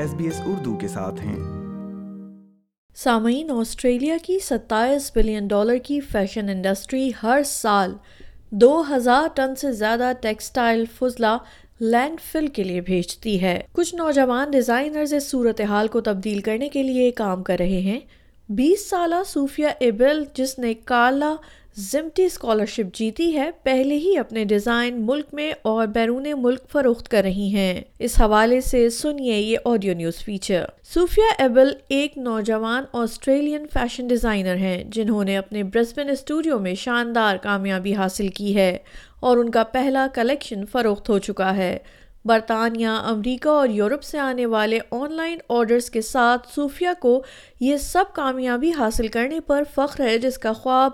S S B Urdu کے ساتھ ہیں سامعین آسٹریلیا کی کی ستائیس بلین ڈالر فیشن انڈسٹری ہر سال دو ہزار ٹن سے زیادہ ٹیکسٹائل فضلہ لینڈ فل کے لیے بھیجتی ہے کچھ نوجوان ڈیزائنرز اس صورت حال کو تبدیل کرنے کے لیے کام کر رہے ہیں بیس سالہ صوفیہ ابل جس نے کالا زمٹی جیتی ہے پہلے ہی اپنے ڈیزائن ملک میں اور بیرون ملک فروخت کر رہی ہیں اس حوالے سے سنیے یہ audio news feature Sophia Abel ایک نوجوان آسٹریلین فیشن ڈیزائنر ہیں جنہوں نے اپنے برسبن اسٹوڈیو میں شاندار کامیابی حاصل کی ہے اور ان کا پہلا کلیکشن فروخت ہو چکا ہے برطانیہ امریکہ اور یورپ سے آنے والے آن لائن آرڈرز کے ساتھ صوفیہ کو یہ سب کامیابی حاصل کرنے پر فخر ہے جس کا خواب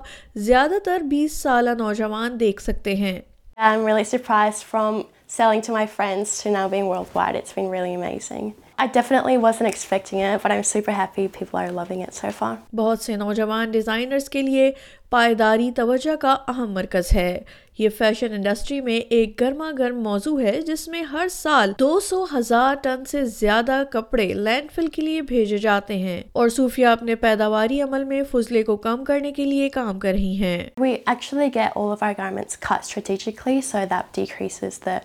زیادہ تر بیس سالہ نوجوان دیکھ سکتے ہیں I'm really surprised from selling to my friends to now being worldwide. It's been really amazing. I definitely wasn't expecting it, but I'm super happy people are loving it so far. بہت سے نوجوان designers کے لیے پائیداری توجہ کا اہم مرکز ہے۔ یہ فیشن انڈسٹری میں ایک گرما گرم موضوع ہے جس میں ہر سال دو سو ہزار ٹن سے زیادہ کپڑے لینڈ فل کے لیے بھیجے جاتے ہیں اور صوفیہ اپنے پیداواری عمل میں فضلے کو کم کرنے کے لیے کام کر رہی ہیں We actually get all of our garments cut strategically so that decreases the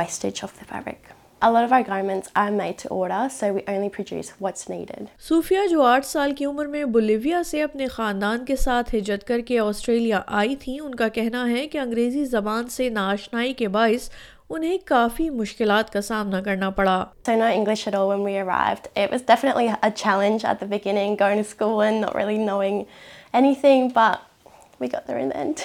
wastage of the fabric A lot of our garments are made to order, so we only produce what's needed. Sufia, جو آٹھ سال کی عمر میں Bolivia سے اپنے خاندان کے ساتھ ہجت کر کے آسٹریلیا آئی تھی ان کا کہنا ہے کہ انگریزی زبان سے ناشنائی کے باعث انہیں کافی مشکلات کا سامنا کرنا پڑا so no English at all when we arrived. It was definitely a challenge at the beginning, going to school and not really knowing anything, but we got there in the end.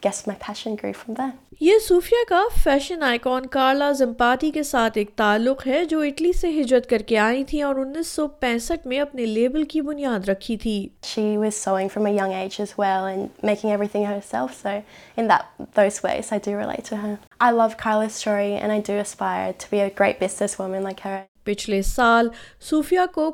guess my passion grew from there. یہ صوفیہ کا fashion icon Carla زمپاتی کے ساتھ ایک تعلق ہے جو Italy سے ہجرت کر کے آئی تھی اور انیس سو پینسٹھ میں اپنے لیبل کی بنیاد رکھی تھی she was swing from a a age as well and and making everything her her her self so in that those ways I I I do do to to love Carla story aspire be great business woman like پچھلے سال کو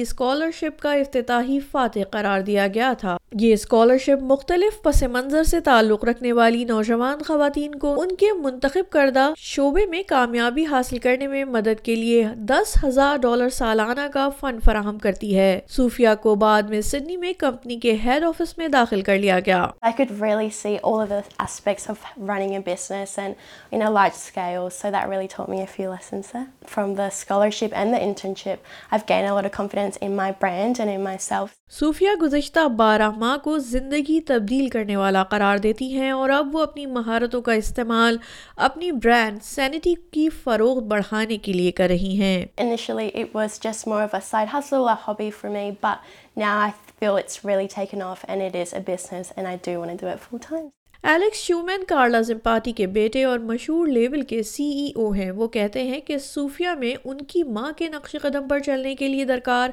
scholarship کا افتتاحی فاتح قرار دیا گیا تھا یہ اسکالرشپ مختلف پس منظر سے تعلق رکھنے والی نوجوان خواتین کو ان کے منتخب کردہ شعبے میں کامیابی حاصل کرنے میں مدد کے لیے دس ہزار ڈالر سالانہ کا فنڈ فراہم کرتی ہے صوفیہ کو بعد میں سڈنی میں کمپنی کے ہیڈ آفس میں داخل کر لیا گیا اور اب وہ اپنی مہارتوں کا استعمال اپنی فروغ بڑھانے کے لیے کر رہی ہیں ایلیکس شیومین کارلازم پارٹی کے بیٹے اور مشہور لیبل کے سی ای او ہیں وہ کہتے ہیں کہ صوفیہ میں ان کی ماں کے نقش قدم پر چلنے کے لیے درکار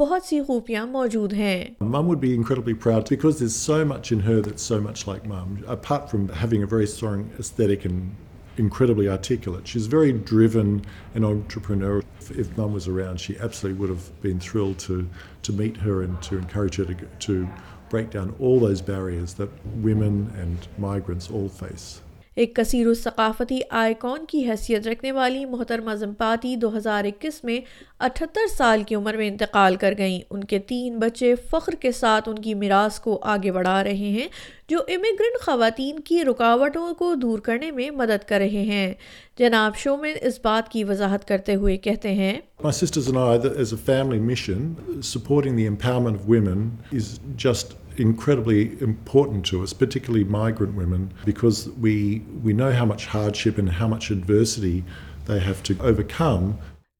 بہت سی خوبیاں موجود ہیں مم would be incredibly proud because there is so much in her that so much like um apart from having a very strong aesthetic and incredibly articulate she is very driven in entrepreneur of um was around she absolutely would have been thrilled to to meet her and to encourage to pretence bear the women and migrants او وائز ایک کثیر الثقافتی آئی کون کی حیثیت رکھنے والی محترمہ زمپاتی دو ہزار اکیس میں اٹھتر سال کی عمر میں انتقال کر گئیں ان کے تین بچے فخر کے ساتھ ان کی میراث کو آگے بڑھا رہے ہیں جو امیگرن خواتین کی رکاوٹوں کو دور کرنے میں مدد کر رہے ہیں جناب شو میں اس بات کی وضاحت کرتے ہوئے کہتے ہیں My sisters and I, as a family mission, supporting the empowerment of women is just incredibly important to to us, particularly migrant women, because we, we know how how much much hardship and adversity they have overcome.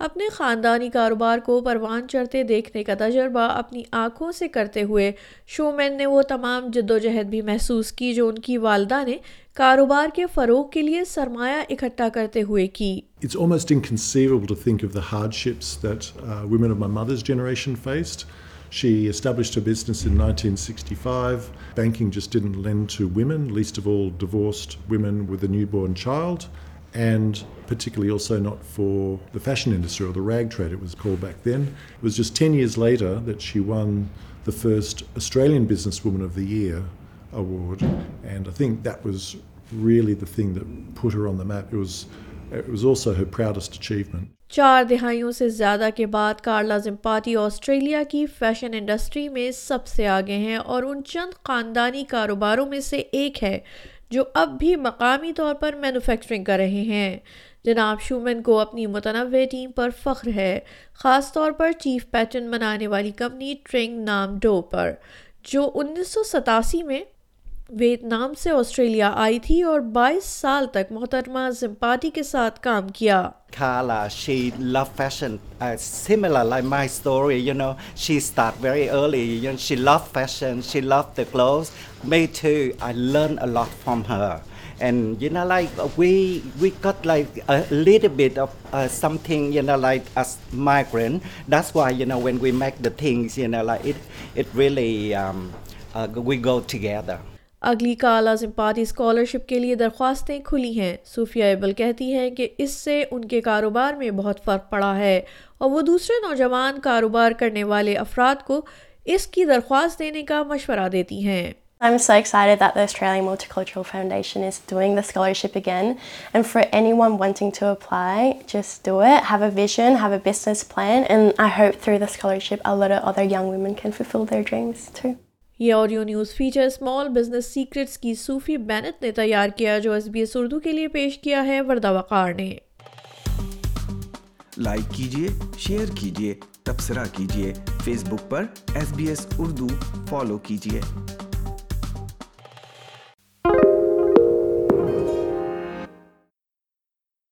اپنے خاندانی کاروبار کو پروان چڑھتے دیکھنے کا تجربہ اپنی آنکھوں سے کرتے ہوئے نے وہ تمام جد و جہد بھی محسوس کی جو ان کی والدہ نے کاروبار کے فروغ کے لیے سرمایہ اکٹھا کرتے ہوئے کی It's almost inconceivable to think of of the hardships that uh, women my mother's generation faced. She established her business in 1965. Banking just didn't lend to women, least of all divorced women with a newborn child, and particularly also not for the fashion industry, or the rag trade it was called back then. It was just 10 years later that she won the first Australian Businesswoman of the Year award, and I think that was really the thing that put her on the map. It was also her proudest achievement. چار دہائیوں سے زیادہ کے بعد Carla Zampatti Australia کی fashion industry میں سب سے آگے ہیں اور ان چند خاندانی کاروباروں میں سے ایک ہے جو اب بھی مقامی طور پر مینوفیکچرنگ کر رہے ہیں جناب شومن کو اپنی متنوع ٹیم پر فخر ہے خاص طور پر چیف پیٹرن بنانے والی کمپنی ٹرنگ نام ڈو پر جو انیس سو ستاسی میں ویتنام سے آسٹریلیا آئی تھی اور بائیس سال تک محترمہ زمپاٹی کے ساتھ کام کیا اگلی کالا سمپاتی اسکالرشپ کے لیے درخواستیں کھلی ہیں صوفیہ ایبل کہتی ہیں کہ اس سے ان کے کاروبار میں بہت فرق پڑا ہے اور وہ دوسرے نوجوان کاروبار کرنے والے افراد کو اس کی درخواست دینے کا مشورہ دیتی ہیں I'm so excited that the Australian Multicultural Foundation is doing the scholarship again. And for anyone wanting to apply, just do it. Have a vision, have a business plan. And I hope through the scholarship, a lot of other young women can fulfill their dreams too. یہ audio news feature small business secrets کی Sophie بینت نے تیار کیا جو S B S Urdu کے لیے پیش کیا ہے وردہ وقار نے لائک کیجیے شیئر کیجیے تبصرہ کیجیے فیس بک پر S B S Urdu follow کیجیے